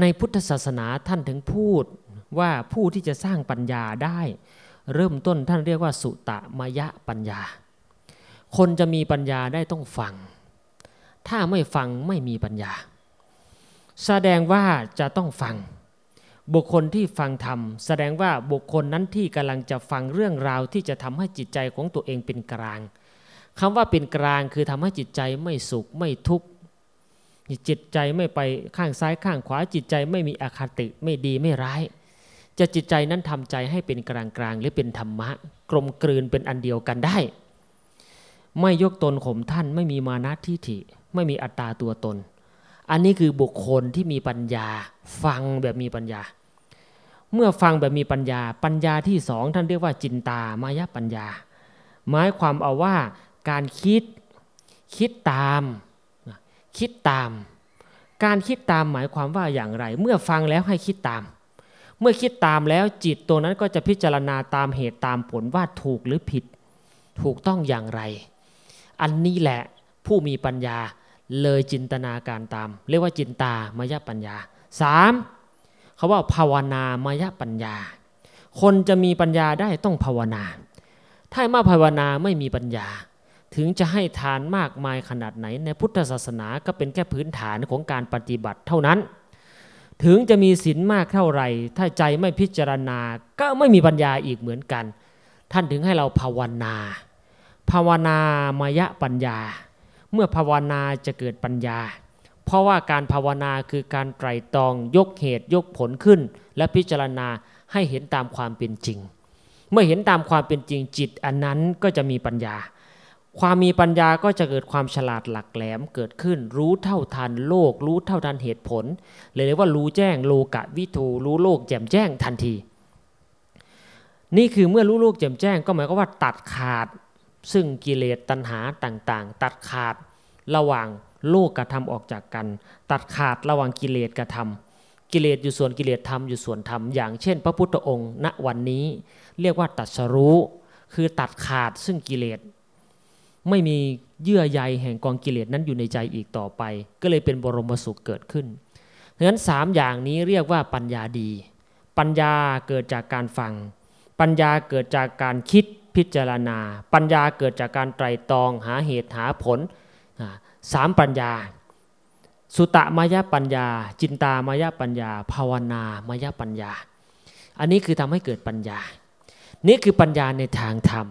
ในพุทธศาสนาท่านถึงพูดว่าผู้ที่จะสร้างปัญญาได้ เริ่มต้นท่านเรียกว่าสุตะมยะปัญญา คนจะมีปัญญาได้ต้องฟัง ถ้าไม่ฟังไม่มีปัญญา แสดงว่าจะต้องฟัง บุคคลที่ฟังธรรม แสดงว่าบุคคลนั้นที่กำลังจะฟังเรื่องราวที่จะทำให้จิตใจของตัวเองเป็นกลางคำว่าเป็นกลางคือทำให้จิตใจไม่สุขไม่ทุกข์ จิตใจไม่ไปข้างซ้ายข้างขวาจิตใจไม่มีอคติไม่ดีไม่ร้าย จะจิตใจนั้นทำใจให้เป็นกลางกลางหรือเป็นธรรมะ กลมกลืนเป็นอันเดียวกันได้ ไม่ยกตนข่มท่านไม่มีมานะทิฐิ ไม่มีอัตตาตัวตน อันนี้คือบุคคลที่มีปัญญา ฟังแบบมีปัญญา เมื่อฟังแบบมีปัญญา ปัญญาที่สองท่านเรียกว่าจินตามายปัญญา หมายความเอาว่าการคิดคิดตาม คิดตาม การคิดตามหมายความว่าอย่างไร เมื่อฟังแล้วให้คิดตาม เมื่อคิดตามแล้วจิตตัวนั้นก็จะพิจารณาตามเหตุตามผลว่าถูกหรือผิด ถูกต้องอย่างไร อันนี้แหละผู้มีปัญญาเลยจินตนาการตาม เรียกว่าจินตามายปัญญาสามเขาว่าภาวนามายปัญญา คนจะมีปัญญาได้ต้องภาวนา ถ้าไมาภาวนาไม่มีปัญญา ถึงจะให้ทานมากมายขนาดไหน ในพุทธศาสนาก็เป็นแค่พื้นฐานของการปฏิบัติเท่านั้น ถึงจะมีศีลมากเท่าไหร่ ถ้าใจไม่พิจารณาก็ไม่มีปัญญาอีกเหมือนกัน ท่านถึงให้เราภาวนา ภาวนามายะปัญญา เมื่อภาวนาจะเกิดปัญญา เพราะว่าการภาวนาคือการไตรตรองยกเหตุยกผลขึ้น และพิจารณาให้เห็นตามความเป็นจริง เมื่อเห็นตามความเป็นจริงจิตอันนั้นก็จะมีปัญญา ความมีปัญญาก็จะเกิดความฉลาดหลักแหลมเกิดขึ้น รู้เท่าทันโลก รู้เท่าทันเหตุผลเลยเรียกว่ารู้แจ้งโลกะวิทูรู้โลกแจ่มแจ้งทันที นี่คือเมื่อรู้โลกแจ่มแจ้ง ก็หมายความว่าตัดขาด ซึ่งกิเลสตัณหาต่างๆ ตัดขาดระหว่างโลกกระทำออกจากกัน ตัดขาดระหว่างกิเลสกระทำกิเลสอยู่ส่วนกิเลสธรรมอยู่ส่วนธรรมอย่างเช่น พระพุทธองค์ ณวันนี้ เรียกว่าตัดสรู้ คือตัดขาดซึ่งกิเลส ไม่มีเยื่อใยแห่งกองกิเลสนั้นอยู่ในใจอีกต่อไป ก็เลยเป็นบรมสุขเกิดขึ้นเพราะฉะนั้นสามอย่างนี้เรียกว่าปัญญาดี ปัญญาเกิดจากการฟัง ปัญญาเกิดจากการคิดพิจารณา ปัญญาเกิดจากการไตรตรองหาเหตุหาผลสามปัญญา สุตมายปัญญา จินตามายปัญญา ภาวนามายปัญญา อันนี้คือทำให้เกิดปัญญา นี่คือปัญญาในทางธรรม